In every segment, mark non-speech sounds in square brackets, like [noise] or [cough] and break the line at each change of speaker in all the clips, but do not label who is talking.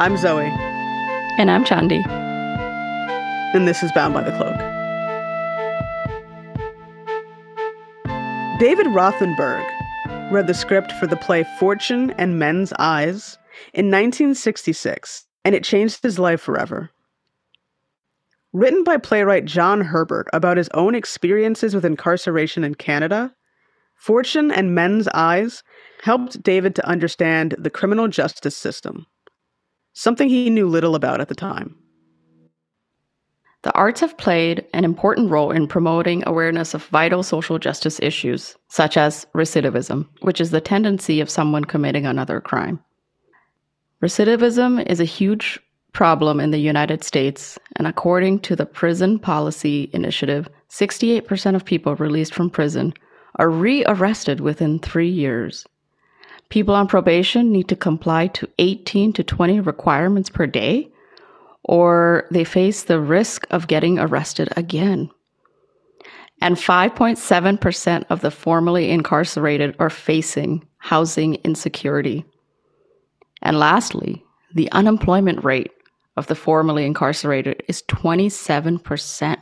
I'm Zoe.
And I'm Chandi.
And this is Bound by the Cloak. David Rothenberg read the script for the play Fortune and Men's Eyes in 1966, and it changed his life forever. Written by playwright John Herbert about his own experiences with incarceration in Canada, Fortune and Men's Eyes helped David to understand the criminal justice system, something he knew little about at the time.
The arts have played an important role in promoting awareness of vital social justice issues, such as recidivism, which is the tendency of someone committing another crime. Recidivism is a huge problem in the United States, and according to the Prison Policy Initiative, 68% of people released from prison are rearrested within three years. People on probation need to comply to 18 to 20 requirements per day, or they face the risk of getting arrested again. And 5.7% of the formerly incarcerated are facing housing insecurity. And lastly, the unemployment rate of the formerly incarcerated is 27%.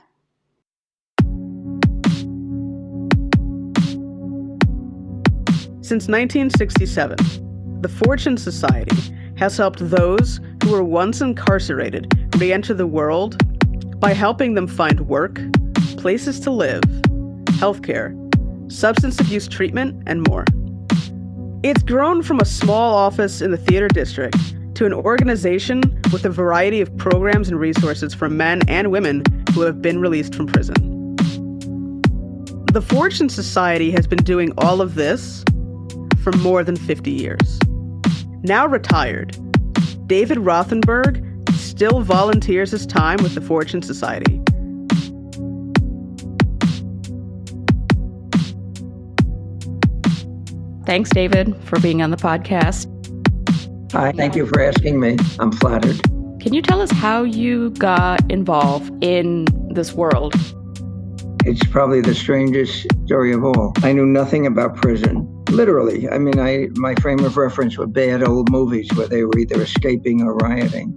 Since 1967, the Fortune Society has helped those who were once incarcerated re enter the world by helping them find work, places to live, healthcare, substance abuse treatment, and more. It's grown from a small office in the theater district to an organization with a variety of programs and resources for men and women who have been released from prison. The Fortune Society has been doing all of this for more than 50 years. Now retired, David Rothenberg still volunteers his time with the Fortune Society.
Thanks, David, for being on the podcast.
Hi, thank you for asking me. I'm flattered.
Can you tell us how you got involved in this world?
It's probably the strangest story of all. I knew nothing about prison. Literally. I mean, I my frame of reference were bad old movies where they were either escaping or rioting.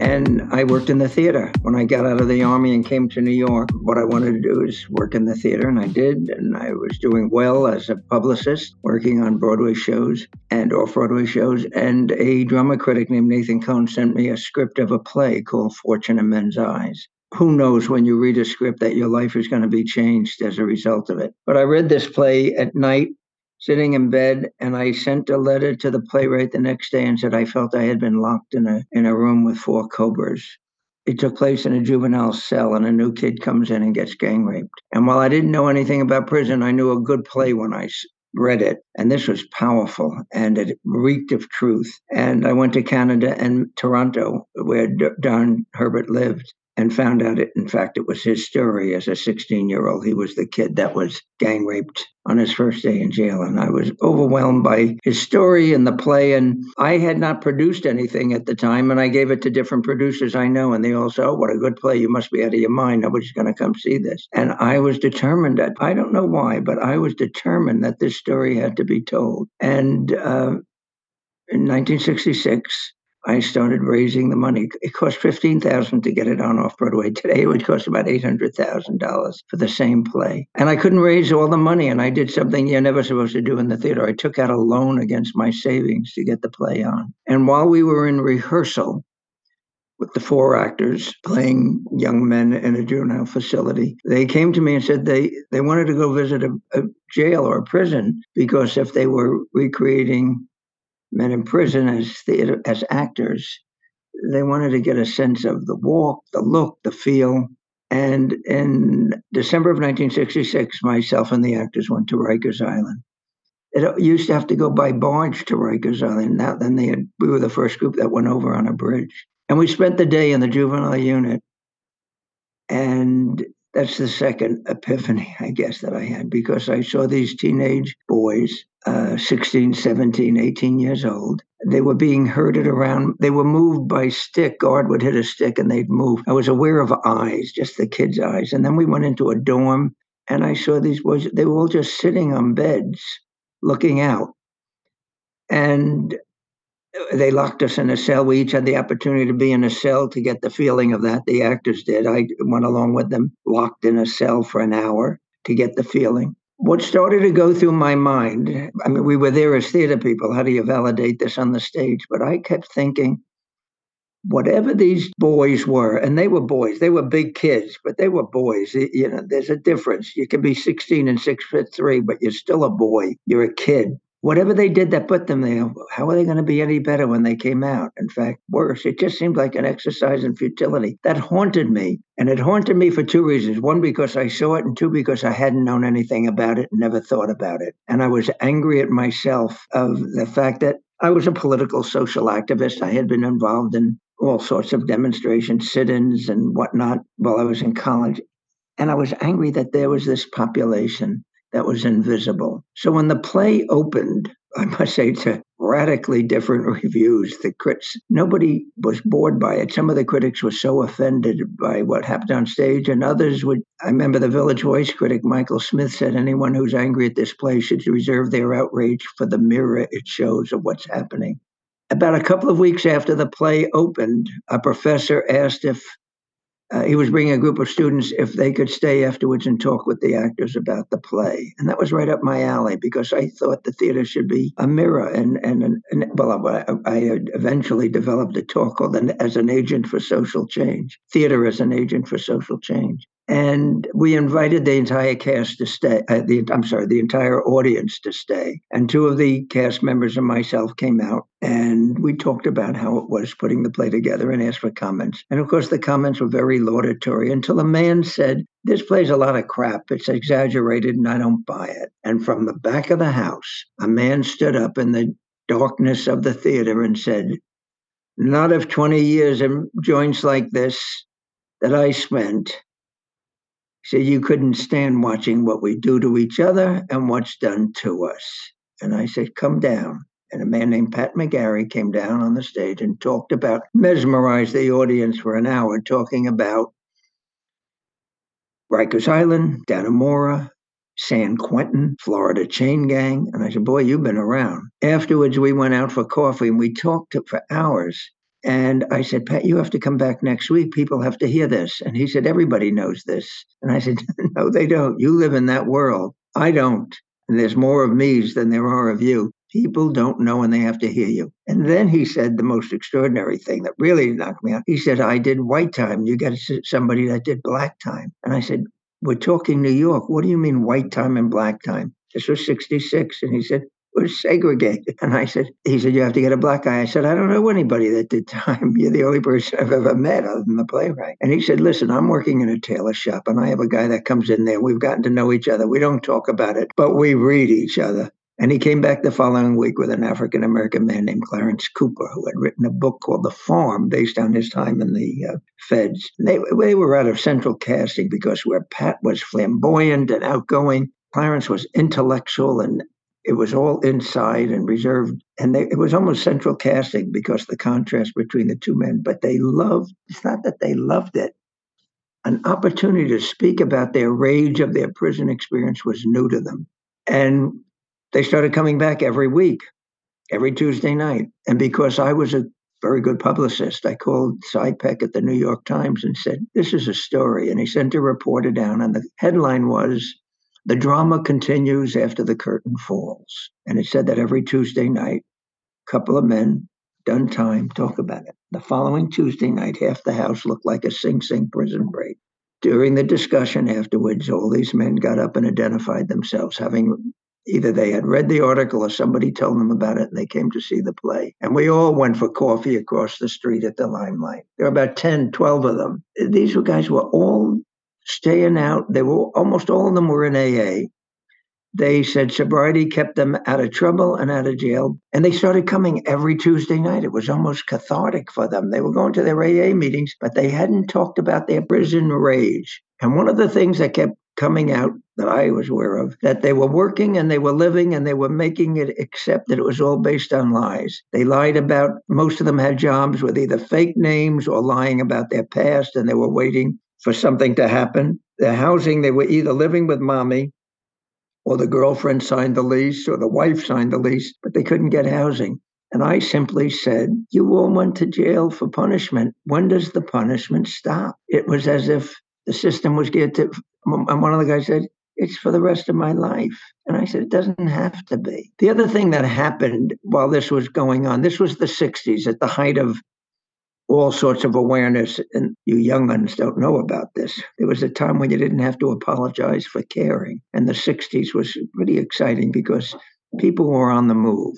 And I worked in the theater. When I got out of the army and came to New York, what I wanted to do is work in the theater, and I did. And I was doing well as a publicist, working on Broadway shows and off Broadway shows. And a drama critic named Nathan Cohen sent me a script of a play called Fortune and Men's Eyes who knows when you read a script that your life is going to be changed as a result of it. But I read this play at night, sitting in bed, and I sent a letter to the playwright the next day and said I felt I had been locked in a in a room with four cobras. It took place in a juvenile cell, and a new kid comes in and gets gang raped. And while I didn't know anything about prison, I knew a good play when I read it. And this was powerful and it reeked of truth. And I went to Canada and Toronto, where John Herbert lived and found out it in fact it was his story. As a 16 year old he was the kid that was gang raped on his first day in jail and i was overwhelmed by his story and the play and i had not produced anything at the time and i gave it to different producers i know and they all said oh what a good play. You must be out of your mind. Nobody's going to come see this. And i was determined that i don't know why but i was determined that this story had to be told. And uh, in 1966 I started raising the money. It cost fifteen thousand to get it on off Broadway. Today it would cost about eight hundred thousand dollars for the same play. And I couldn't raise all the money, and I did something you're never supposed to do in the theater. I took out a loan against my savings to get the play on. And while we were in rehearsal with the four actors playing young men in a juvenile facility, they came to me and said they they wanted to go visit a, a jail or a prison because if they were recreating men in prison as theater as actors. They wanted to get a sense of the walk, the look, the feel. And in December of 1966, myself and the actors went to Rikers Island. It uh, used to have to go by barge to Rikers Island. Now, then they had, we were the first group that went over on a bridge. And we spent the day in the juvenile unit. And that's the second epiphany, I guess, that I had because I saw these teenage boys, uh, 16, 17, 18 years old. They were being herded around. They were moved by stick. Guard would hit a stick and they'd move. I was aware of eyes, just the kids' eyes. And then we went into a dorm and I saw these boys. They were all just sitting on beds looking out. And they locked us in a cell. We each had the opportunity to be in a cell to get the feeling of that. The actors did. I went along with them, locked in a cell for an hour to get the feeling. What started to go through my mind, I mean, we were there as theater people. How do you validate this on the stage? But I kept thinking, whatever these boys were, and they were boys, they were big kids, but they were boys. You know, there's a difference. You can be 16 and six foot three, but you're still a boy. You're a kid whatever they did that put them there, how are they going to be any better when they came out? In fact, worse. It just seemed like an exercise in futility. That haunted me. And it haunted me for two reasons. One, because I saw it, and two, because I hadn't known anything about it never thought about it. And I was angry at myself of the fact that I was a political social activist. I had been involved in all sorts of demonstrations, sit ins, and whatnot while I was in college. And I was angry that there was this population that was invisible. So when the play opened, [laughs] I must say to radically different [laughs] reviews. The critics, nobody was bored by it. Some of the critics were so offended by what happened on stage, and others would. I remember the Village Voice critic Michael Smith said, "Anyone who's angry at this play should reserve their outrage for the mirror it shows of what's happening." About a couple of weeks after the play opened, a professor asked if uh, he was bringing a group of students if they could stay afterwards and talk with the actors about the play, and that was right up my alley because I thought the theater should be a mirror. And and, and well, I, I eventually developed a talk called "As an Agent for Social Change," theater as an agent for social change and we invited the entire cast to stay. Uh, the I'm sorry, the entire audience to stay. And two of the cast members and myself came out, and we talked about how it was putting the play together and asked for comments. And of course, the comments were very laudatory until a man said, "This play's a lot of crap. It's exaggerated, and I don't buy it." And from the back of the house, a man stood up in the darkness of the theater and said, "Not of 20 years in joints like this." That I spent so you couldn't stand watching what we do to each other and what's done to us. And I said, Come down. And a man named Pat McGarry came down on the stage and talked about, mesmerized the audience for an hour, talking about Rikers Island, Dannemora, San Quentin, Florida chain gang. And I said, Boy, you've been around. Afterwards, we went out for coffee and we talked for hours. And I said, Pat, you have to come back next week. People have to hear this. And he said, Everybody knows this. And I said, [laughs] No, they don't. You live in that world. I don't. And there's more of me's than there are of you. People don't know and they have to hear you. And then he said the most extraordinary thing that really knocked me out. He said, I did white time. You got somebody that did black time. And I said, We're talking New York. What do you mean white time and black time? This was 66. And he said, was segregated. And I said, he said, you have to get a black guy. I said, I don't know anybody that did time. [laughs] You're the only person I've ever met other than the playwright. And he said, listen, I'm working in a tailor shop and I have a guy that comes in there. We've gotten to know each other. We don't talk about it, but we read each other. And he came back the following week with an African American man named Clarence Cooper, who had written a book called The Farm, based on his time in the uh, feds. They, they were out of central casting because where Pat was flamboyant and outgoing, Clarence was intellectual and it was all inside and reserved and they, it was almost central casting because the contrast between the two men but they loved it's not that they loved it. An opportunity to speak about their rage of their prison experience was new to them and they started coming back every week every tuesday night and because i was a very good publicist i called cy peck at the new york times and said this is a story and he sent a reporter down and the headline was the drama continues after the curtain falls. And it said that every Tuesday night, a couple of men, done time, talk about it. The following Tuesday night, half the house looked like a Sing Sing prison break. During the discussion afterwards, all these men got up and identified themselves, having either they had read the article or somebody told them about it and they came to see the play. And we all went for coffee across the street at the Limelight. There were about 10, 12 of them. These were guys were all staying out. They were almost all of them were in AA. They said sobriety kept them out of trouble and out of jail. And they started coming every Tuesday night. It was almost cathartic for them. They were going to their AA meetings, but they hadn't talked about their prison rage. And one of the things that kept coming out that I was aware of that they were working and they were living and they were making it accept that it was all based on lies. They lied about most of them had jobs with either fake names or lying about their past and they were waiting for something to happen. The housing, they were either living with mommy or the girlfriend signed the lease or the wife signed the lease, but they couldn't get housing. And I simply said, You all went to jail for punishment. When does the punishment stop? It was as if the system was geared to. And one of the guys said, It's for the rest of my life. And I said, It doesn't have to be. The other thing that happened while this was going on, this was the 60s at the height of all sorts of awareness, and you young ones don't know about this. There was a time when you didn't have to apologize for caring, and the 60s was pretty exciting because people were on the move.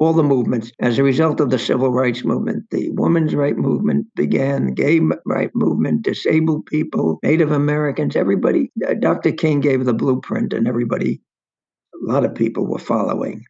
All the movements, as a result of the civil rights movement, the women's right movement began, the gay right movement, disabled people, Native Americans, everybody. Uh, Dr. King gave the blueprint, and everybody, a lot of people were following.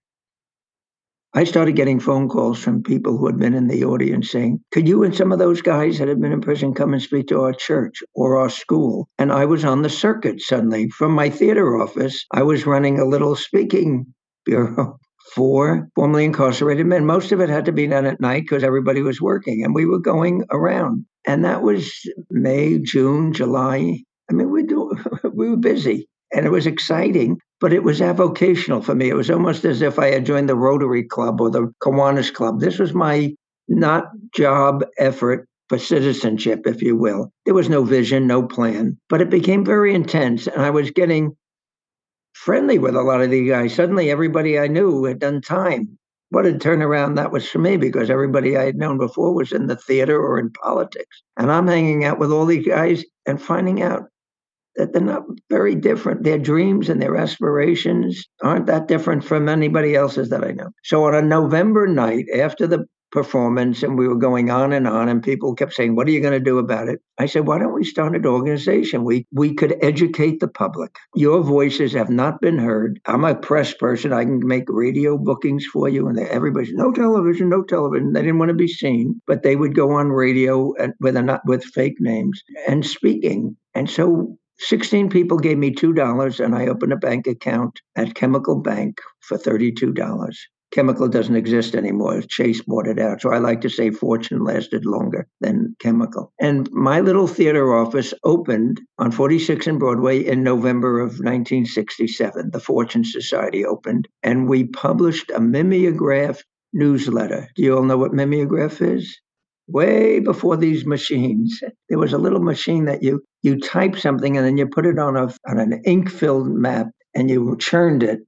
I started getting phone calls from people who had been in the audience saying, Could you and some of those guys that had been in prison come and speak to our church or our school? And I was on the circuit suddenly. From my theater office, I was running a little speaking bureau [laughs] for formerly incarcerated men. Most of it had to be done at night because everybody was working and we were going around. And that was May, June, July. I mean, we do [laughs] we were busy and it was exciting, but it was avocational for me. It was almost as if I had joined the Rotary Club or the Kiwanis Club. This was my not job effort for citizenship, if you will. There was no vision, no plan, but it became very intense. And I was getting friendly with a lot of the guys. Suddenly, everybody I knew had done time. What a turnaround that was for me because everybody I had known before was in the theater or in politics. And I'm hanging out with all these guys and finding out that they're not very different. Their dreams and their aspirations aren't that different from anybody else's that I know. So on a November night after the performance and we were going on and on and people kept saying what are you going to do about it? I said why don't we start an organization? We we could educate the public. Your voices have not been heard. I'm a press person. I can make radio bookings for you. And everybody's no television no television. They didn't want to be seen but they would go on radio and with a not with fake names and speaking. And so 16 people gave me $2 and I opened a bank account at Chemical Bank for $32. Chemical doesn't exist anymore. Chase bought it out. So I like to say fortune lasted longer than chemical. And my little theater office opened on 46 and Broadway in November of 1967. The Fortune Society opened, and we published a mimeograph newsletter. Do you all know what mimeograph is? Way before these machines. There was a little machine that you you type something and then you put it on a on an ink filled map and you churned it,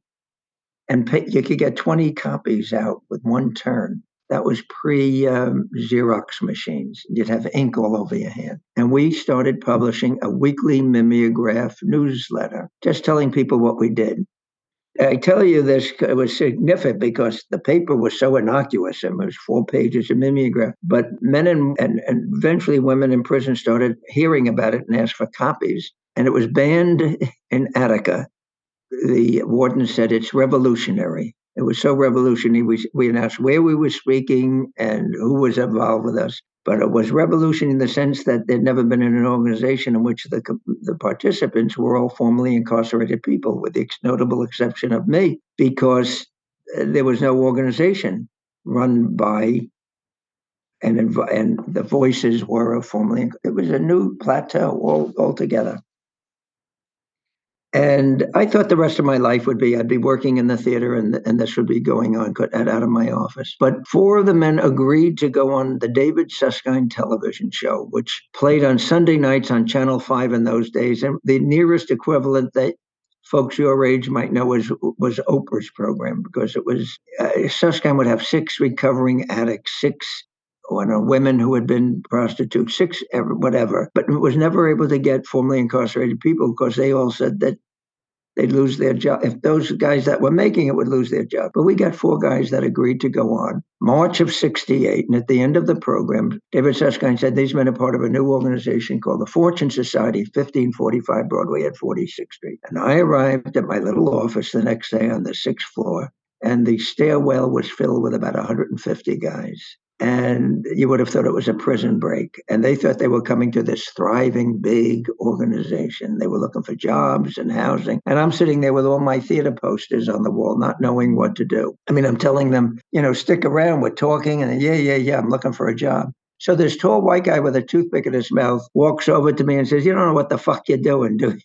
and pay, you could get twenty copies out with one turn. That was pre um, Xerox machines. You'd have ink all over your hand. And we started publishing a weekly mimeograph newsletter, just telling people what we did. I tell you this, it was significant because the paper was so innocuous. It was four pages of mimeograph. But men and, and, eventually women in prison started hearing about it and asked for copies. And it was banned in Attica. The warden said it's revolutionary. It was so revolutionary. We, we announced where we were speaking and who was involved with us but it was revolution in the sense that there'd never been an organization in which the, the participants were all formerly incarcerated people, with the notable exception of me, because uh, there was no organization run by and and the voices were formerly it was a new plateau all altogether. And I thought the rest of my life would be I'd be working in the theater and, and this would be going on out of my office. But four of the men agreed to go on the David Susskind television show, which played on Sunday nights on Channel 5 in those days. And the nearest equivalent that folks your age might know was was Oprah's program because it was uh, Susskind would have six recovering addicts, six know, women who had been prostitutes, six, whatever, but was never able to get formerly incarcerated people because they all said that they'd lose their job. If those guys that were making it would lose their job. But we got four guys that agreed to go on. March of 68. And at the end of the program, David Susskind said these men are part of a new organization called the Fortune Society, 1545 Broadway at 46th Street. And I arrived at my little office the next day on the sixth floor, and the stairwell was filled with about 150 guys and you would have thought it was a prison break. And they thought they were coming to this thriving, big organization. They were looking for jobs and housing. And I'm sitting there with all my theater posters on the wall, not knowing what to do. I mean, I'm telling them, you know, stick around, we're talking, and yeah, yeah, yeah, I'm looking for a job. So this tall white guy with a toothpick in his mouth walks over to me and says, You don't know what the fuck you're doing, do you?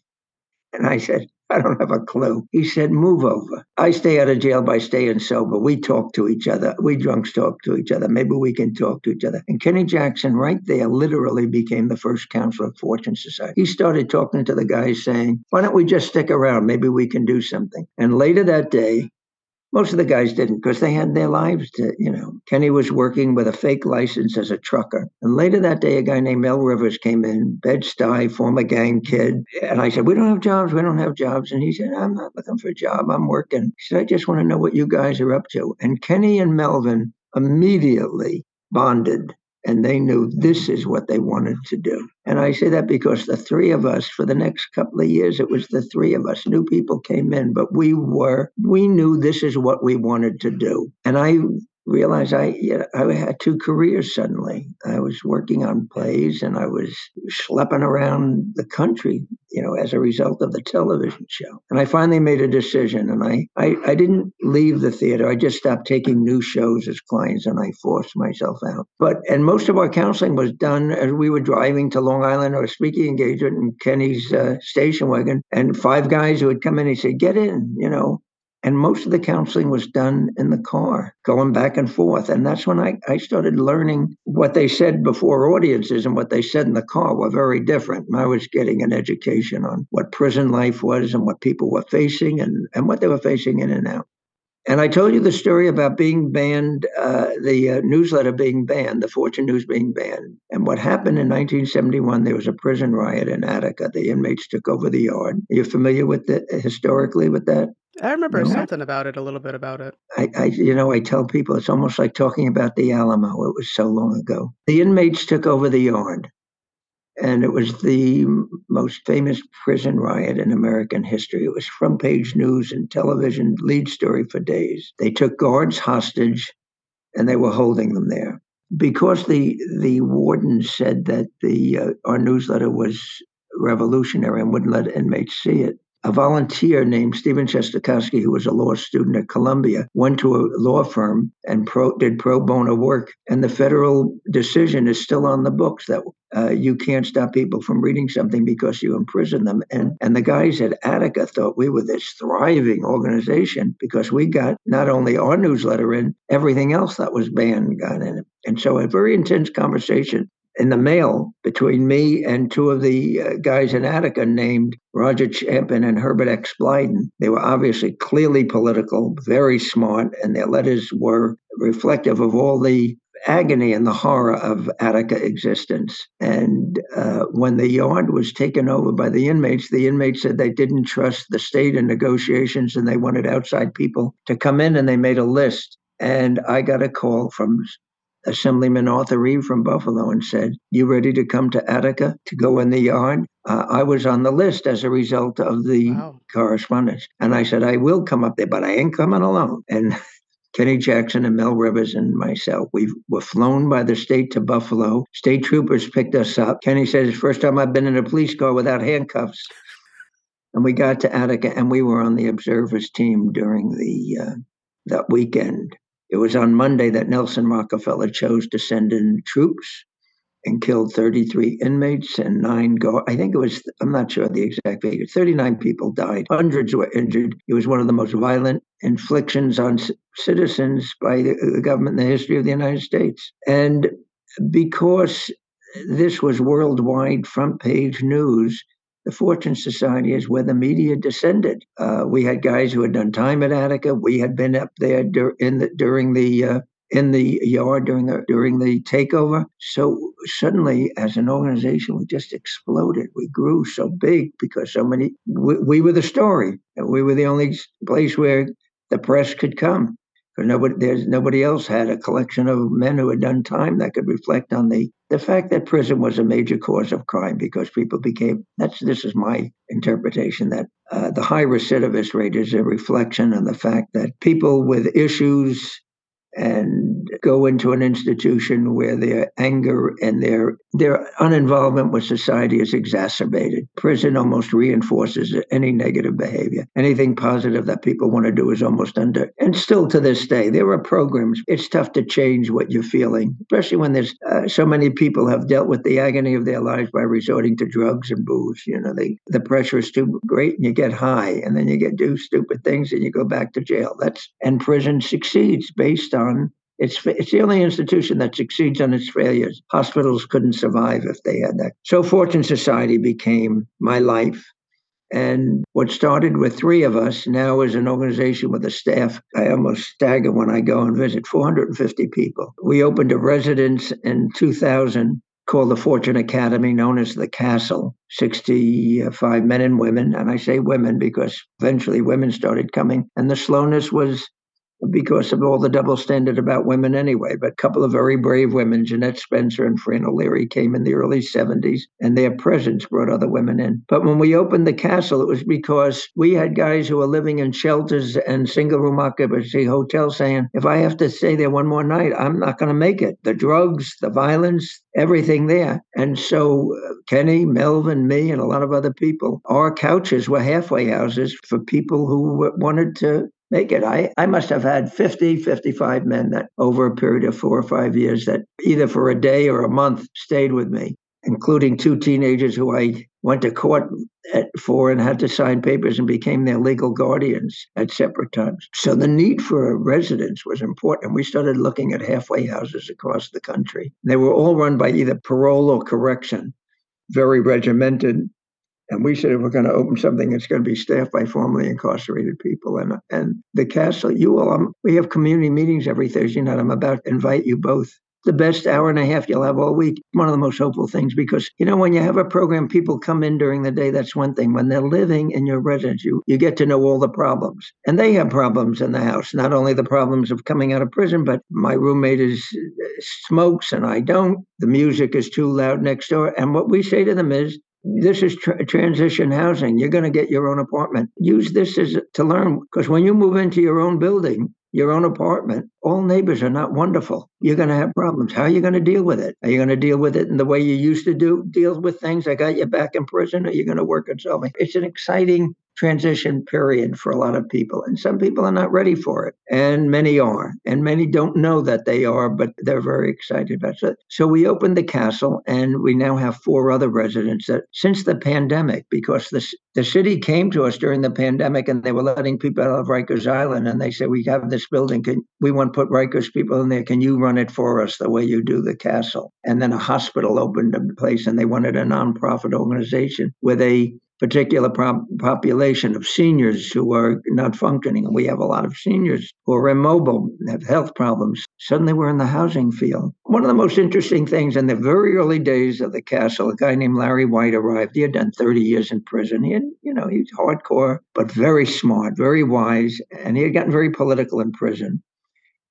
And I said, I don't have a clue. He said, move over. I stay out of jail by staying sober. We talk to each other. We drunks talk to each other. Maybe we can talk to each other. And Kenny Jackson, right there, literally became the first counselor of Fortune Society. He started talking to the guys saying, why don't we just stick around? Maybe we can do something. And later that day, most of the guys didn't because they had their lives to, you know. Kenny was working with a fake license as a trucker. And later that day, a guy named Mel Rivers came in, Bed-Stuy, former gang kid. And I said, We don't have jobs. We don't have jobs. And he said, I'm not looking for a job. I'm working. He said, I just want to know what you guys are up to. And Kenny and Melvin immediately bonded and they knew this is what they wanted to do. And I say that because the three of us, for the next couple of years, it was the three of us. New people came in, but we were, we knew this is what we wanted to do. And I realized I you know, I had two careers suddenly. I was working on plays and I was schlepping around the country, you know, as a result of the television show. And I finally made a decision and I, I, I didn't leave the theater. I just stopped taking new shows as clients and I forced myself out. But and most of our counseling was done as we were driving to Long Island or a speaking engagement in Kenny's uh, station wagon and five guys who would come in and say, get in, you know, and most of the counseling was done in the car, going back and forth. And that's when I, I started learning what they said before audiences and what they said in the car were very different. And I was getting an education on what prison life was and what people were facing and, and what they were facing in and out. And I told you the story about being banned, uh, the uh, newsletter being banned, the Fortune News being banned. And what happened in 1971, there was a prison riot in Attica. The inmates took over the yard. Are you familiar with it historically with that?
I remember no. something about it, a little bit about it.
I, I, you know, I tell people it's almost like talking about the Alamo. It was so long ago. The inmates took over the yard, and it was the most famous prison riot in American history. It was front page news and television lead story for days. They took guards hostage, and they were holding them there because the the warden said that the uh, our newsletter was revolutionary and wouldn't let inmates see it a volunteer named Stephen Shostakowski, who was a law student at Columbia, went to a law firm and pro, did pro bono work. And the federal decision is still on the books that uh, you can't stop people from reading something because you imprison them. And and the guys at Attica thought we were this thriving organization because we got not only our newsletter in, everything else that was banned got in it. And so a very intense conversation in the mail between me and two of the uh, guys in Attica named Roger Champion and Herbert X. Blyden. They were obviously clearly political, very smart, and their letters were reflective of all the agony and the horror of Attica existence. And uh, when the yard was taken over by the inmates, the inmates said they didn't trust the state in negotiations and they wanted outside people to come in and they made a list. And I got a call from Assemblyman Arthur Eve from Buffalo and said, You ready to come to Attica to go in the yard? Uh, I was on the list as a result of the wow. correspondence. And I said, I will come up there, but I ain't coming alone. And [laughs] Kenny Jackson and Mel Rivers and myself. We were flown by the state to Buffalo. State troopers picked us up. Kenny says, first time I've been in a police car without handcuffs. And we got to Attica and we were on the observers team during the uh, that weekend. It was on Monday that Nelson Rockefeller chose to send in troops and killed 33 inmates and nine guards. I think it was, I'm not sure the exact figure, 39 people died, hundreds were injured. It was one of the most violent inflictions on c- citizens by the, the government in the history of the United States. And because this was worldwide front page news, the Fortune Society is where the media descended. Uh, we had guys who had done time at Attica. We had been up there dur- in the, during the uh, in the yard during the during the takeover. So suddenly, as an organization, we just exploded. We grew so big because so many. We, we were the story. We were the only place where the press could come nobody there's nobody else had a collection of men who had done time that could reflect on the the fact that prison was a major cause of crime because people became that's this is my interpretation that uh, the high recidivist rate is a reflection on the fact that people with issues and go into an institution where their anger and their their uninvolvement with society is exacerbated. Prison almost reinforces any negative behavior. Anything positive that people want to do is almost under. And still to this day, there are programs. It's tough to change what you're feeling, especially when there's uh, so many people have dealt with the agony of their lives by resorting to drugs and booze. You know, they, the pressure is too great and you get high and then you get do stupid things and you go back to jail. That's and prison succeeds based on it's, it's the only institution that succeeds on its failures. Hospitals couldn't survive if they had that. So Fortune Society became my life. And what started with three of us now is an organization with a staff. I almost stagger when I go and visit 450 people. We opened a residence in 2000 called the Fortune Academy, known as the Castle. 65 men and women. And I say women because eventually women started coming. And the slowness was because of all the double standard about women anyway. But a couple of very brave women, Jeanette Spencer and Fran O'Leary, came in the early 70s, and their presence brought other women in. But when we opened the castle, it was because we had guys who were living in shelters and single room occupancy hotels saying, if I have to stay there one more night, I'm not going to make it. The drugs, the violence, everything there. And so uh, Kenny, Melvin, me, and a lot of other people, our couches were halfway houses for people who wanted to make it. I, I must have had 50, 55 men that over a period of four or five years that either for a day or a month stayed with me, including two teenagers who I went to court at, for and had to sign papers and became their legal guardians at separate times. So the need for a residence was important. We started looking at halfway houses across the country. They were all run by either parole or correction, very regimented and we said, if we're going to open something, it's going to be staffed by formerly incarcerated people. And and the castle, you will, um, we have community meetings every Thursday night. I'm about to invite you both. The best hour and a half you'll have all week. One of the most hopeful things because, you know, when you have a program, people come in during the day. That's one thing. When they're living in your residence, you, you get to know all the problems. And they have problems in the house, not only the problems of coming out of prison, but my roommate is smokes and I don't. The music is too loud next door. And what we say to them is, this is tra- transition housing. You're going to get your own apartment. Use this as to learn because when you move into your own building, your own apartment, all neighbors are not wonderful. You're going to have problems. How are you going to deal with it? Are you going to deal with it in the way you used to do deal with things? I got you back in prison. Are you going to work and at something? It's an exciting transition period for a lot of people. And some people are not ready for it. And many are. And many don't know that they are, but they're very excited about it. So we opened the castle and we now have four other residents that since the pandemic, because the, the city came to us during the pandemic and they were letting people out of Rikers Island and they said, We have this building. Can we want to put Rikers people in there? Can you run it for us the way you do the castle? And then a hospital opened a place and they wanted a nonprofit organization where they particular population of seniors who are not functioning. And we have a lot of seniors who are immobile, have health problems. Suddenly we're in the housing field. One of the most interesting things in the very early days of the castle, a guy named Larry White arrived. He had done 30 years in prison. He had, you know, he's hardcore, but very smart, very wise. And he had gotten very political in prison.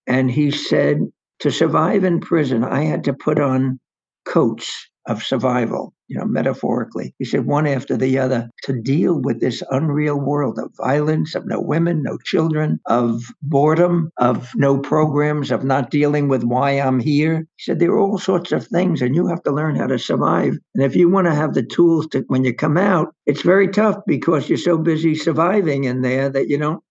And he said, to survive in prison, I had to put on coats of survival, you know, metaphorically. He said one after the other to deal with this unreal world of violence, of no women, no children, of boredom, of no programs, of not dealing with why I'm here. He said there are all sorts of things, and you have to learn how to survive. And if you want to have the tools to when you come out, it's very tough because you're so busy surviving in there that you don't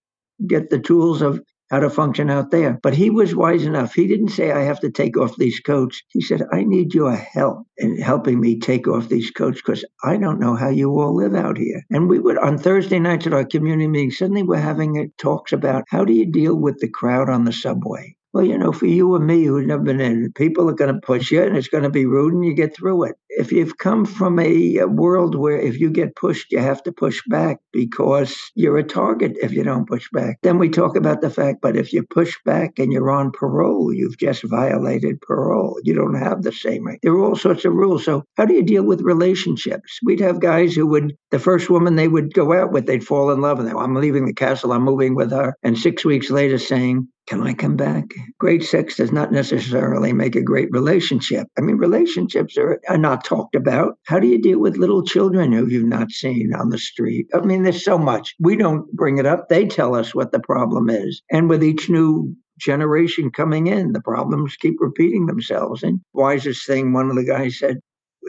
get the tools of how to function out there. But he was wise enough. He didn't say, I have to take off these coats. He said, I need your help in helping me take off these coats because I don't know how you all live out here. And we would, on Thursday nights at our community meeting, suddenly we're having uh, talks about how do you deal with the crowd on the subway? Well, you know, for you and me who've never been in, people are going to push you and it's going to be rude and you get through it. If you've come from a, a, world where if you get pushed, you have to push back because you're a target if you don't push back, then we talk about the fact, but if you push back and you're on parole, you've just violated parole. You don't have the same right. There are all sorts of rules. So, how do you deal with relationships? We'd have guys who would, the first woman they would go out with, they'd fall in love with. Them. I'm leaving the castle, I'm moving with her. And six weeks later saying, can I come back? Great sex does not necessarily make a great relationship. I mean, relationships are, are not talked about. How do you deal with little children who you've not seen on the street? I mean, there's so much. We don't bring it up. They tell us what the problem is. And with each new generation coming in, the problems keep repeating themselves. And wisest thing, one of the guys said,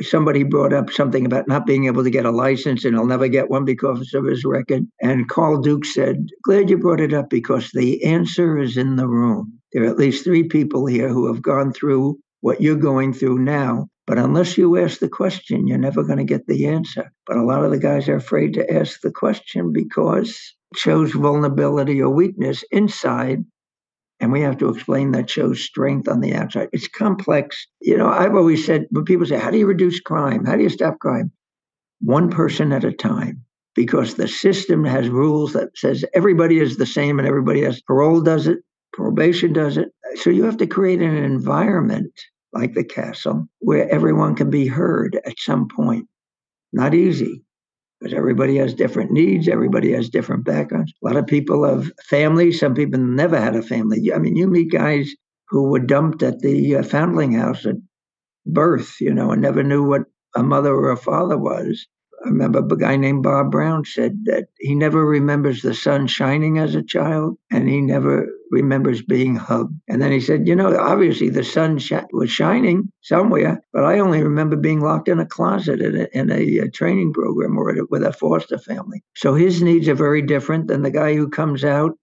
somebody brought up something about not being able to get a license and he'll never get one because of his record. And Carl Duke said, Glad you brought it up because the answer is in the room. There are at least three people here who have gone through what you're going through now. But unless you ask the question, you're never going to get the answer. But a lot of the guys are afraid to ask the question because it shows vulnerability or weakness inside and we have to explain that shows strength on the outside. It's complex. You know, I've always said when people say, How do you reduce crime? How do you stop crime? One person at a time. Because the system has rules that says everybody is the same and everybody has parole does it, probation does it. So you have to create an environment like the castle where everyone can be heard at some point. Not easy because everybody has different needs, everybody has different backgrounds. A lot of people have families, some people never had a family. I mean, you meet guys who were dumped at the uh, foundling house at birth, you know, and never knew what a mother or a father was. I remember a guy named Bob Brown said that he never remembers the sun shining as a child and he never remembers being hugged. And then he said, You know, obviously the sun sh- was shining somewhere, but I only remember being locked in a closet in a, in a, a training program or with a foster family. So his needs are very different than the guy who comes out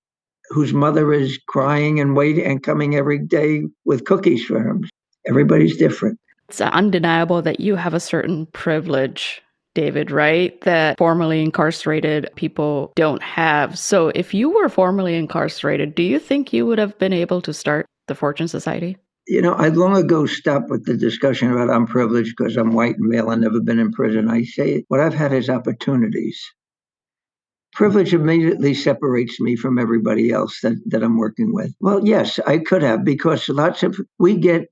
whose mother is crying and waiting and coming every day with cookies for him. Everybody's different.
It's undeniable that you have a certain privilege David, right? That formerly incarcerated people don't have. So, if you were formerly incarcerated, do you think you would have been able to start the Fortune Society?
You know, I'd long ago stopped with the discussion about I'm privileged because I'm white and male and never been in prison. I say what I've had is opportunities. Privilege immediately separates me from everybody else that, that I'm working with. Well, yes, I could have because lots of we get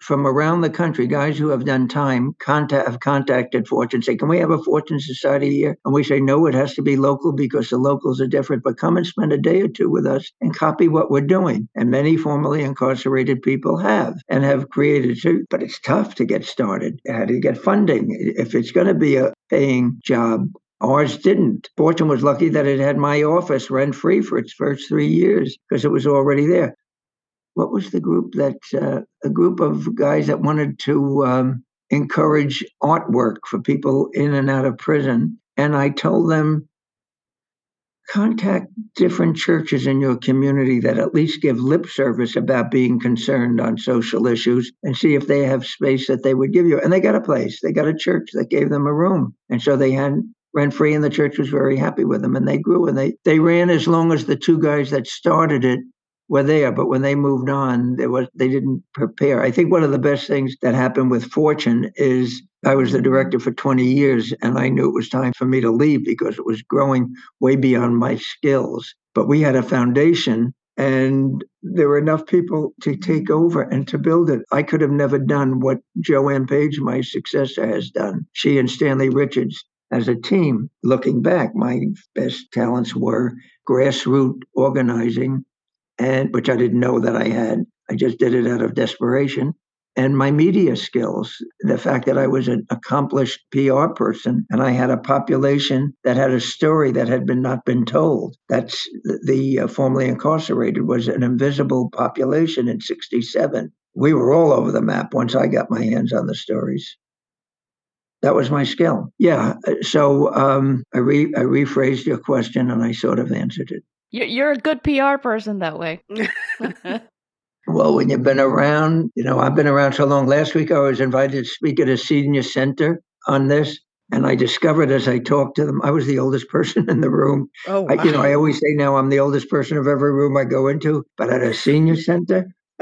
from around the country, guys who have done time contact, have contacted Fortune, say, Can we have a Fortune Society here? And we say, No, it has to be local because the locals are different, but come and spend a day or two with us and copy what we're doing. And many formerly incarcerated people have and have created too. But it's tough to get started. How do you get funding? If it's going to be a paying job, Ours didn't. Fortune was lucky that it had my office rent free for its first three years because it was already there what was the group that uh, a group of guys that wanted to um, encourage artwork for people in and out of prison. And i told them contact different churches in your community that at least give lip service about being concerned on social issues and see if they have space that they would give you. And they got a place. They got a church that gave them a room. And so they had rent free and the church was very happy with them and they grew and they they ran as long as the two guys that started it were there, but when they moved on, there was they didn't prepare. I think one of the best things that happened with Fortune is I was the director for 20 years, and I knew it was time for me to leave because it was growing way beyond my skills. But we had a foundation, and there were enough people to take over and to build it. I could have never done what Joanne Page, my successor, has done. She and Stanley Richards as a team. Looking back, my best talents were grassroots organizing and which I didn't know that I had. I just did it out of desperation. And my media skills, the fact that I was an accomplished PR person and I had a population that had a story that had been not been told. That's the uh, formerly incarcerated was an invisible population in 67. We were all over the map once I got my hands on the stories. That was my skill. Yeah. Uh, so um, I, re- I rephrased your question and I sort of answered it.
You're a good PR person that way. [laughs]
well, when you've been around, you know, I've been around so long. Last week I was invited to speak at a senior center on this. And I discovered as I talked to them, I was the oldest [laughs] person in the room. Oh, wow. I, you know, I always say now I'm the oldest person of every room I go into, but at a senior center, [laughs]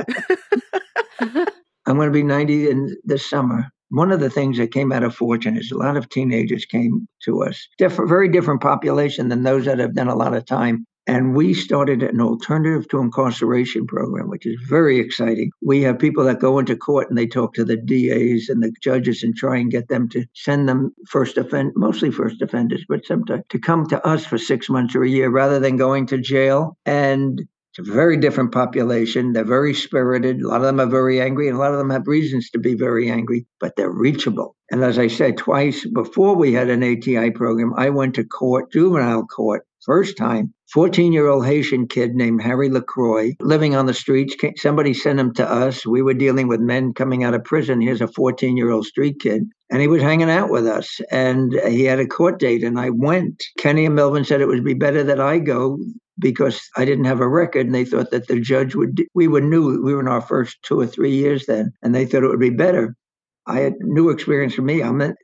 I'm going to be 90 in this summer. One of the things that came out of Fortune is a lot of teenagers came to us, different, very different population than those that have done a lot of time and we started an alternative to incarceration program, which is very exciting. We have people that go into court and they talk to the DAs and the judges and try and get them to send them first offend, mostly first offenders, but sometimes to come to us for six months or a year rather than going to jail. And it's a very different population. They're very spirited. A lot of them are very angry, and a lot of them have reasons to be very angry, but they're reachable. And as I said twice before we had an ATI program, I went to court, juvenile court, first time. 14 year old Haitian kid named Harry LaCroix living on the streets. Somebody sent him to us. We were dealing with men coming out of prison. Here's a 14 year old street kid. And he was hanging out with us. And he had a court date, and I went. Kenny and Melvin said it would be better that I go because I didn't have a record and they thought that the judge would, we were new, we were in our first two or three years then, and they thought it would be better. I had new experience for me. I'm in,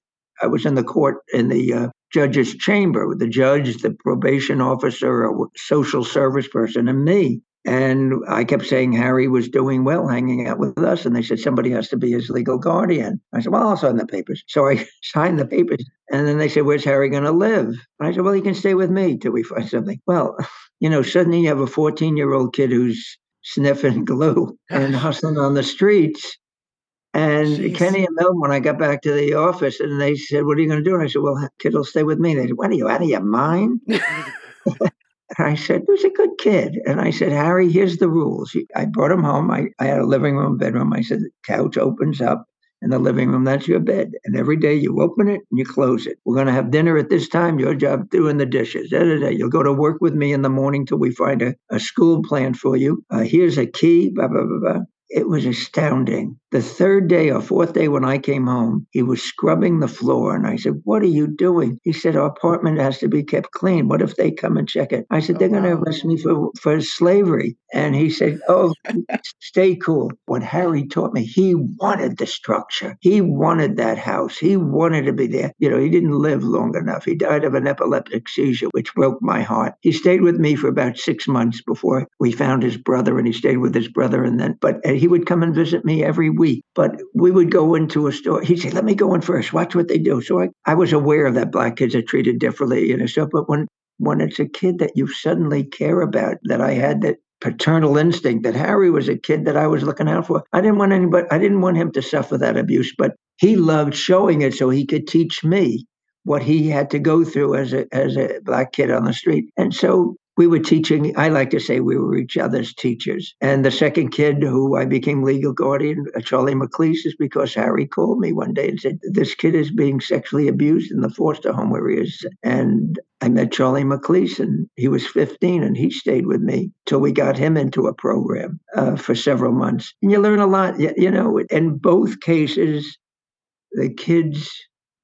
I was in the court in the uh, judge's chamber the judge, the probation officer, a social service person, and me. And I kept saying Harry was doing well hanging out with us. And they said, somebody has to be his legal guardian. I said, well, I'll sign the papers. So I [laughs] signed the papers. And then they said, where's Harry going to live? And I said, well, he can stay with me till we [laughs] find something. Well, [laughs] you know, suddenly you have a 14 year old kid who's sniffing glue and hustling on the streets. And Jeez. Kenny and Mel, when I got back to the office, and they said, "What are you going to do?" And I said, "Well, kid will stay with me." They said, "What are you out of your mind?" [laughs] And I said, he was a good kid. And I said, Harry, here's the rules. I brought him home. I, I had a living room, bedroom. I said, the couch opens up in the living room. That's your bed. And every day you open it and you close it. We're going to have dinner at this time. Your job doing the dishes. Da, da, da. You'll go to work with me in the morning till we find a, a school plan for you. Uh, here's a key. Blah, blah, blah, blah. It was astounding. The third day or fourth day when I came home, he was scrubbing the floor. And I said, What are you doing? He said, Our apartment has to be kept clean. What if they come and check it? I said, oh, They're going to arrest me for, for slavery. And he said, Oh, [laughs] stay cool. What Harry taught me, he wanted the structure. He wanted that house. He wanted to be there. You know, he didn't live long enough. He died of an epileptic seizure, which broke my heart. He stayed with me for about six months before we found his brother, and he stayed with his brother. And then, but he would come and visit me every week. But we would go into a store. He'd say, "Let me go in first. Watch what they do." So I, I was aware that black kids are treated differently and stuff. But when when it's a kid that you suddenly care about, that I had that paternal instinct that Harry was a kid that I was looking out for. I didn't want anybody. I didn't want him to suffer that abuse, but he loved showing it so he could teach me what he had to go through as a as a black kid on the street. And so we were teaching, I like to say we were each other's teachers. And the second kid who I became legal guardian, uh, Charlie McLeese, is because Harry called me one day and said, This kid is being sexually abused in the foster home where he is. And I met Charlie McLeese, and he was 15, and he stayed with me till we got him into a program uh, for several months. And you learn a lot, you know, in both cases, the kids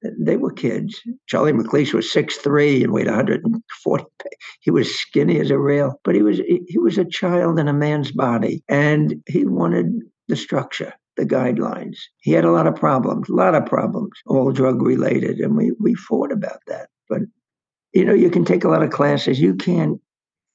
they were kids. Charlie McLeish was six three and weighed 140. [laughs] He was skinny as a rail, but he was he was a child in a man's body, and he wanted the structure, the guidelines. He had a lot of problems, a lot of problems, all drug related, and we we fought about that. But you know, you can take a lot of classes. You can't.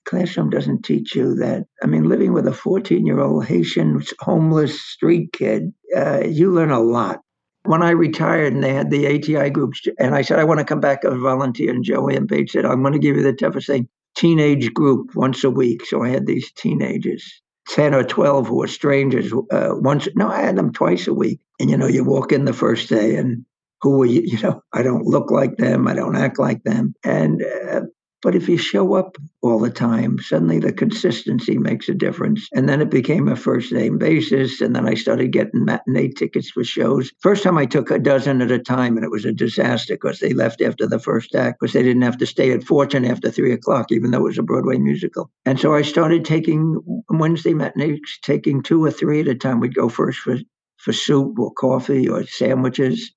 Classroom doesn't teach you that. I mean, living with a 14 year old Haitian homeless street kid, uh, you learn a lot when I retired and they had the ATI groups, and I said, I want to come back as a volunteer, and JoAnne Page said, I'm going to give you the toughest thing teenage group once a week. So I had these teenagers, 10 or 12 who were strangers uh, once. No, I had them twice a week. And, you know, you walk in the first day and who are you? You know, I don't look like them. I don't act like them. And uh, but if you show up all the time, suddenly the consistency makes a difference. And then it became a first name basis. And then I started getting matinee tickets for shows. First time I took a dozen at a time, and it was a disaster because they left after the first act because they didn't have to stay at Fortune after three o'clock, even though it was a Broadway musical. And so I started taking Wednesday matinees, taking two or three at a time. We'd go first for, for soup or coffee or sandwiches.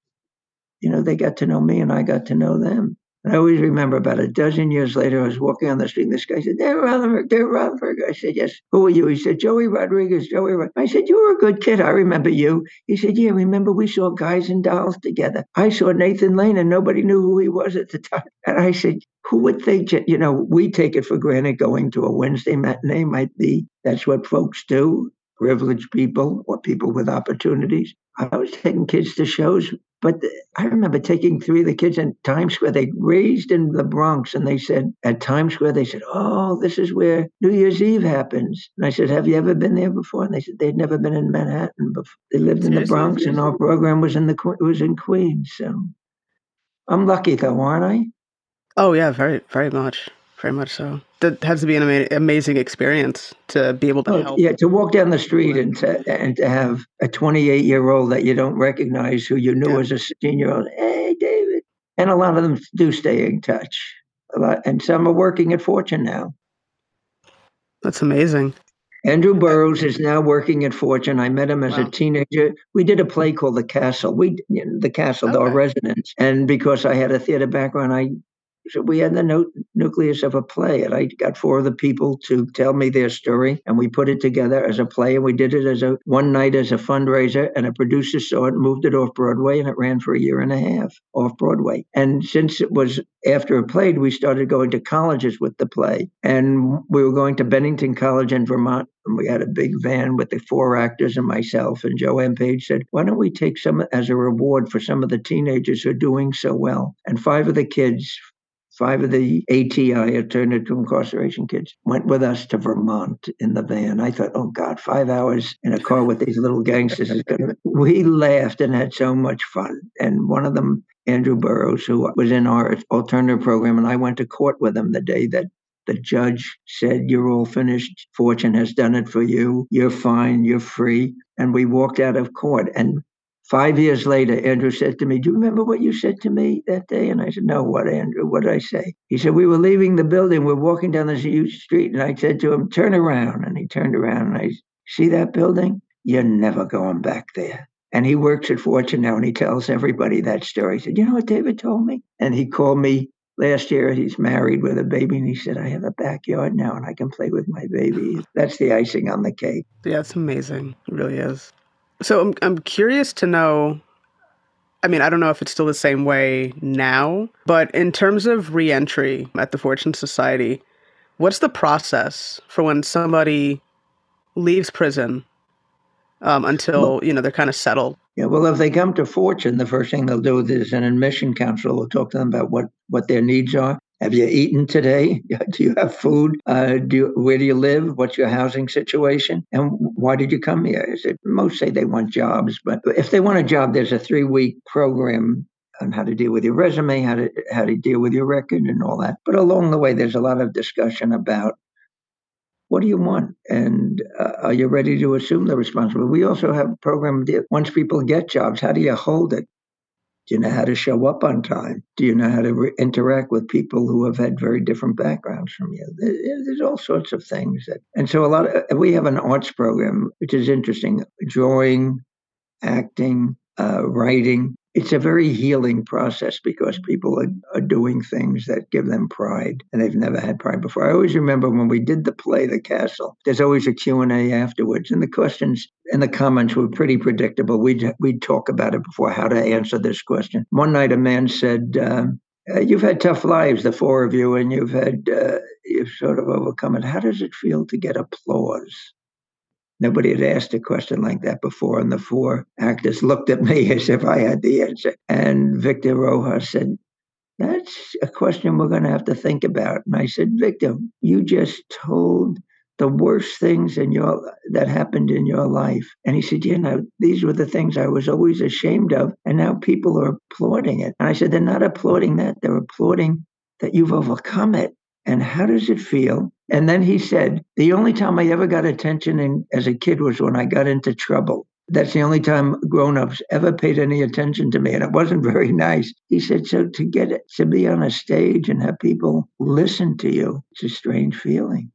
You know, they got to know me and I got to know them. And I always remember about a dozen years later, I was walking on the street and this guy said, Dave Rothenberg, Dave Rothenberg. I said, Yes. Who are you? He said, Joey Rodriguez, Joey Rodriguez. I said, You were a good kid. I remember you. He said, Yeah, remember we saw Guys and Dolls together. I saw Nathan Lane and nobody knew who he was at the time. [laughs] And I said, Who would think, you know, we take it for granted going to a Wednesday matinee might be, that's what folks do privileged people or people with opportunities. I was taking kids to shows, but I remember taking three of the kids in Times Square. They raised in the Bronx, and they said at Times Square, they said, "Oh, this is where New Year's Eve happens." And I said, "Have you ever been there before?" And they said they'd never been in Manhattan before. They lived in the Bronx, and our program was in the was in Queens. So I'm lucky, though, aren't I?
Oh yeah, very very much very much so. That has to be an ama- amazing experience to be able to oh, help.
Yeah, to walk down the street and to and to have a 28 year old that you don't recognize who you knew yeah. as a 16 year old. Hey, David. And a lot of them do stay in touch. A lot, and some are working at Fortune now.
That's amazing.
Andrew Burroughs is now working at Fortune. I met him as wow. a teenager. We did a play called The Castle. We, you know, The Castle, okay. our residence. And because I had a theater background, I so we had the no- nucleus of a play, and I got four of the people to tell me their story, and we put it together as a play, and we did it as a one night as a fundraiser, and a producer saw it, moved it off Broadway, and it ran for a year and a half off Broadway. And since it was after it played, we started going to colleges with the play, and we were going to Bennington College in Vermont and we had a big van with the four actors and myself. And JoAnne Page said, Why don't we take some as a reward for some of the teenagers who are doing so well? And five of the kids, Five of the ATI, alternative to incarceration kids, went with us to Vermont in the van. I thought, oh God, five hours in a car with these little gangsters is good. [laughs] We laughed and had so much fun. And one of them, Andrew Burrows, who was in our alternative program, and I went to court with him the day that the judge said, You're all finished. Fortune has done it for you. You're fine. You're free. And we walked out of court. And Five years later, Andrew said to me, Do you remember what you said to me that day? And I said, No, what, Andrew? What did I say? He said, We were leaving the building. We're walking down the street. And I said to him, Turn around. And he turned around and I said, see that building? You're never going back there. And he works at Fortune now and he tells everybody that story. He said, You know what David told me? And he called me last year. He's married with a baby. And he said, I have a backyard now and I can play with my baby. That's the icing on the cake.
Yeah, it's amazing. It really is. So I'm I'm curious to know. I mean, I don't know if it's still the same way now, but in terms of reentry at the Fortune Society, what's the process for when somebody leaves prison um, until you know they're kind of settled?
Yeah, well, if they come to Fortune, the first thing they'll do is an admission counselor will talk to them about what what their needs are, have you eaten today? [laughs] Do you have food? Uh, do you, where do you live? What's your housing situation? And why did you come here? Is it, most say they want jobs, but if they want a job, there's a three week program on how to deal with your resume, how to how to deal with your record, and all that. But along the way, there's a lot of discussion about what do you want, and uh, are you ready to assume the responsibility? We also have a program that once people get jobs, how do you hold it? Do you know how to show up on time? Do you know how to re- interact with people who have had very different backgrounds from you? There's all sorts of things. That, and so a lot of, we have an arts program, which is interesting, drawing, acting, uh, writing, it's a very healing process because people are, are doing things that give them pride and they've never had pride before. I always remember when we did the play the castle there's always a q&a afterwards and the questions and the comments were pretty predictable. We'd, we'd talk about it before how to answer this question. One night a man said um, uh, you've had tough lives the four of you and you've had uh, you've sort of overcome it. How does it feel to get applause Nobody had asked a question like that before, and the four actors looked at [laughs] me as if I had the answer. And Victor Rojas said, That's a question we're going to have to think about. And I said, Victor, you just told the worst things in your that happened in your life. And he said, you know, these were the things I was always ashamed of, and now people are applauding it. And I said, they're not applauding that; they're applauding that you've overcome it. And how does it feel and then he said, The only time I ever got attention in, as a kid was when I got into trouble. That's the only time grown ups ever paid any attention to me. And it wasn't [laughs] very nice. He said, So to get it, to be on a stage and have people listen to you, it's a strange feeling.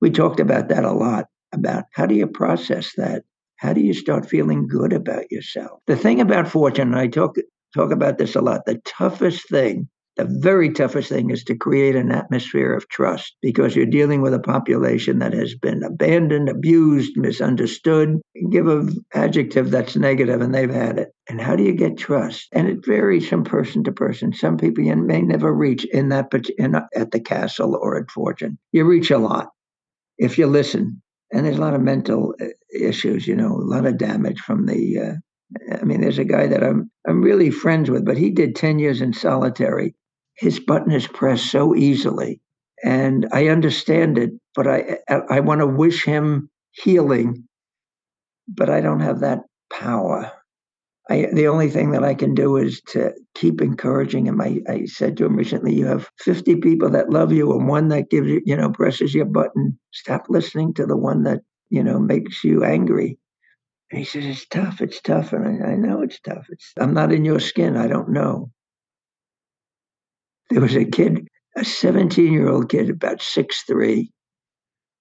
We talked about that a lot about how do you process that? How do you start feeling good about yourself? The thing about fortune, I talk talk about this a lot, the toughest thing the very toughest thing is to create an atmosphere of trust because you're dealing with a population that has been abandoned, abused, misunderstood. Give an adjective that's negative and they've had it. And how do you get trust? And it varies from person to person. Some people you may never reach in that in, at the castle or at Fortune. You reach a lot if you listen. And there's a lot of mental uh, issues, you know, a lot of damage from the uh, I mean, there's a guy that I'm I'm really friends with, but he did 10 years in solitary his button is pressed so easily. And I understand it, but I, I want to wish him healing, but I don't have that power. I, the only thing that I can do is to keep encouraging him. I, I said to him recently, you have 50 people that love you and one that gives you, you know, presses your button. Stop listening to the one that, you know, makes you angry. And he says, it's tough. It's tough. And I, I know it's tough. It's, I'm not in your skin. I don't know there was a kid a 17 year old kid, about six three,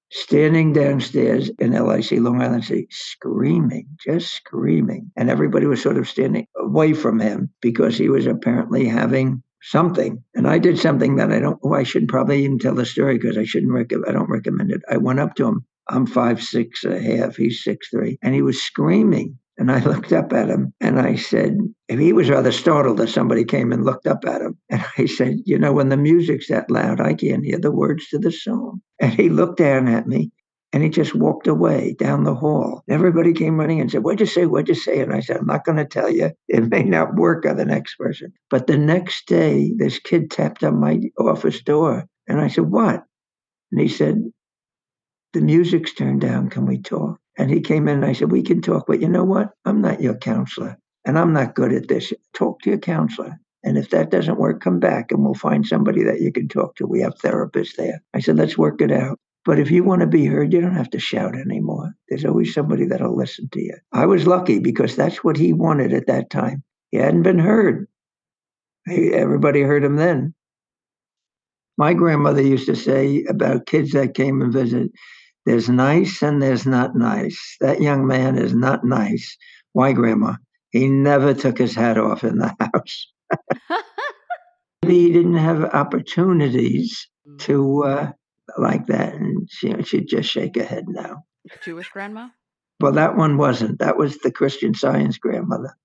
standing downstairs in LIC, Long Island City, screaming, just screaming. And everybody was sort of standing away from him because he was apparently having something. And I did something that I don't, I shouldn't probably even tell the story because I shouldn't, rec- I don't recommend it. I went up to him. I'm five, six and a half. He's six, three. And he was screaming. And I looked up at him and I said, he was rather startled that somebody came and looked up at him. And I said, You know, when the music's that loud, I can't hear the words to the song. And he looked down at me and he just walked away down the hall. Everybody came running and said, What'd you say? What'd you say? And I said, I'm not going to tell you. It may not work on the next person. But the next day, this kid tapped on my office door. And I said, What? And he said, The music's turned down. Can we talk? And he came in and I said, We can talk, but you know what? I'm not your counselor and I'm not good at this. Talk to your counselor. And if that doesn't work, come back and we'll find somebody that you can talk to. We have therapists there. I said, Let's work it out. But if you want to be heard, you don't have to shout anymore. There's always somebody that'll listen to you. I was lucky because that's what he wanted at that time. He hadn't been heard. Everybody heard him then. My grandmother used to say about kids that came and visit, there's nice and there's not nice. That young man is not nice. Why, Grandma? He never took his hat off in the [laughs] house. Maybe [laughs] he didn't have opportunities mm. to uh, like that, and she, she'd just shake her head now.
Jewish grandma?
Well, that one wasn't. That was the Christian Science grandmother.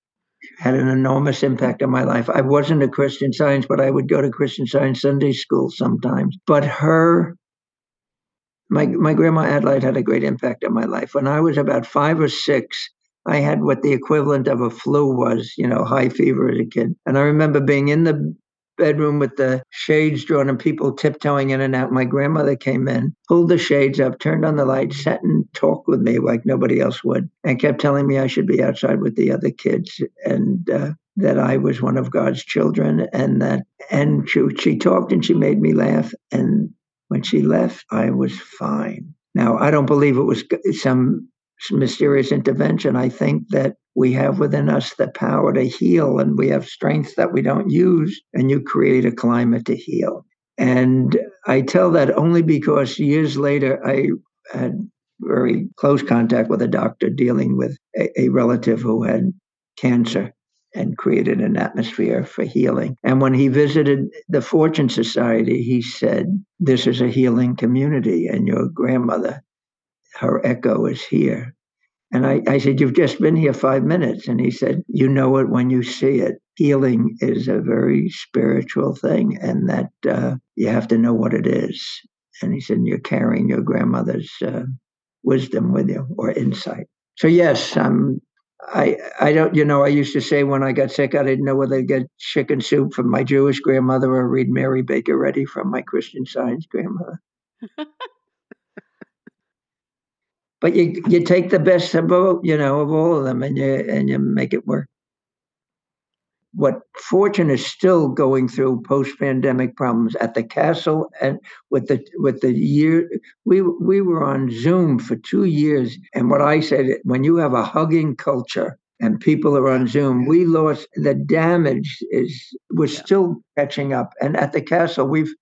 Had an enormous impact on my life. I wasn't a Christian Science, but I would go to Christian Science Sunday school sometimes. But her my my grandma Adelaide had a great impact on my life. When I was about five or six, I had what the equivalent of a flu was, you know, high fever as a kid. And I remember being in the bedroom with the shades drawn and people tiptoeing in and out. My grandmother came in, pulled the shades up, turned on the light, sat and talked with me like nobody else would, and kept telling me I should be outside with the other kids and uh, that I was one of God's children. And that, and she, she talked and she made me laugh. And when she left, I was fine. Now, I don't believe it was some mysterious intervention. I think that we have within us the power to heal and we have strengths that we don't use, and you create a climate to heal. And I tell that only because years later I had very close contact with a doctor dealing with a, a relative who had cancer and created an atmosphere for healing. And when he visited the Fortune Society, he said, This is a healing community, and your grandmother, her echo is here. And I, I said, You've just been here five minutes. And he said, You know it when you see it. Healing is a very spiritual thing, and that uh, you have to know what it is. And he said, You're carrying your grandmother's uh, wisdom with you or insight. So, yes, I'm I I don't you know I used to say when I got sick I didn't know whether to get chicken soup from my Jewish grandmother or read Mary Baker Eddy from my Christian Science grandmother. [laughs] but you you take the best of both you know of all of them and you and you make it work what Fortune is still going through post-pandemic problems at the castle and with the with the year we we were on Zoom for two years, and what I said when you have a hugging culture and people are on Zoom, we lost the damage is we're yeah. still catching up, and at the castle we've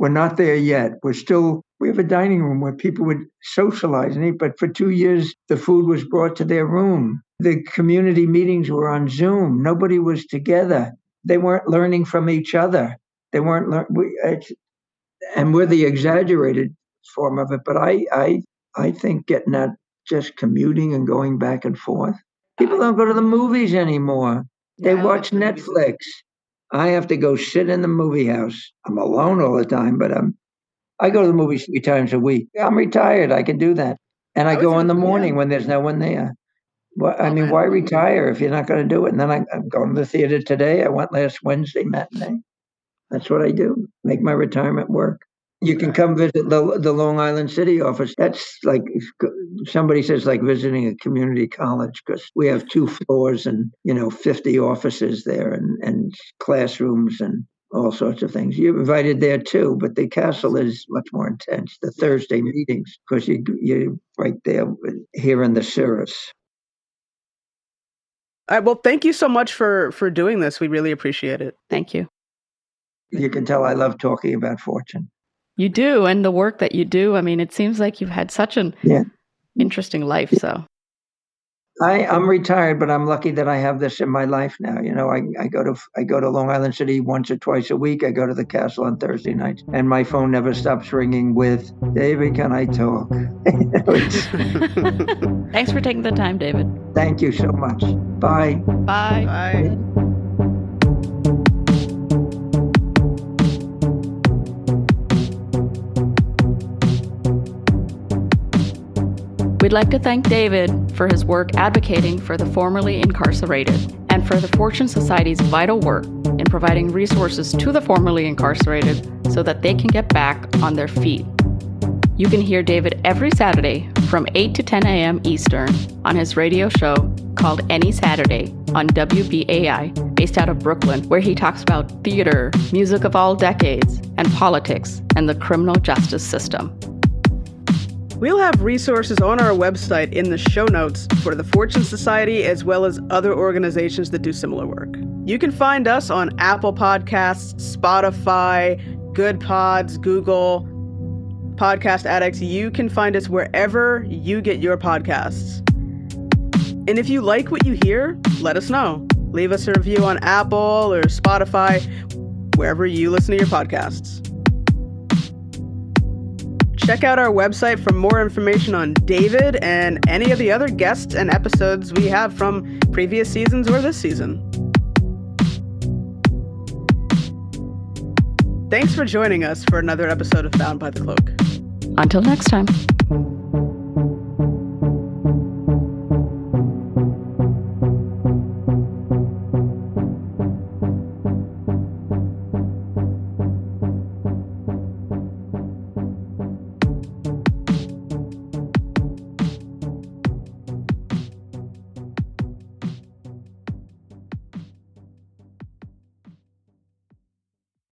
we're not there yet. We're still we have a dining room where people would socialize and eat, but for two years the food was brought to their room the community meetings were on Zoom. Nobody was together. They weren't learning from each other. They weren't learning. And we're the exaggerated form of it. But I, I, I think getting that just commuting and going back and forth. People don't go to the movies anymore. They yeah, watch Netflix. I have to go sit in the movie house. I'm alone all the time, but I'm. I go to the movies three times a week. I'm retired. I can do that, and I, I go in the morning when there's no one there. Well, I mean, why retire if you're not going to do it? And then I, I'm going to the theater today. I went last Wednesday matinee. That's what I do. Make my retirement work. You can come visit the the Long Island City office. That's like somebody says, like visiting a community college because we have two floors and you know fifty offices there and and classrooms and all sorts of things. You're invited there too, but the castle is much more intense. The Thursday meetings because you you're right there hearing the cirrus.
All right, well, thank you so much for for doing this. We really appreciate it.
Thank you.
You can tell I love talking about fortune.
You do, and the work that you do. I mean, it seems like you've had such an
Yeah.
interesting life. So
I, I'm retired, but I'm lucky that I have this in my life now. You know, I, I go to I go to Long Island City once or twice a week. I go to the castle on Thursday nights, and my phone never stops ringing with David. Can I talk? You know, it's-
thanks for taking the time, David.
Thank you so much. Bye.
Bye.
Bye.
We'd like to thank David for his work advocating for the formerly incarcerated and for the Fortune Society's vital work in providing resources to the formerly incarcerated so that they can get back on their feet. You can hear David every Saturday from 8 to 10 a.m. Eastern on his radio show called Any Saturday on WBAI, based out of Brooklyn, where he talks about theater, music of all decades, and politics and the criminal justice system.
We'll have resources on our website in the show notes for the Fortune Society as well as other organizations that do similar work. You can find us on Apple Podcasts, Spotify, Goodpods, Google, Podcast Addicts. You can find us wherever you get your podcasts. And if you like what you hear, let us know. Leave us a review on Apple or Spotify, wherever you listen to your podcasts. Check out our website for more information on David and any of the other guests and episodes we have from previous seasons or this season. Thanks for joining us for another episode of Found by the Cloak.
Until next time.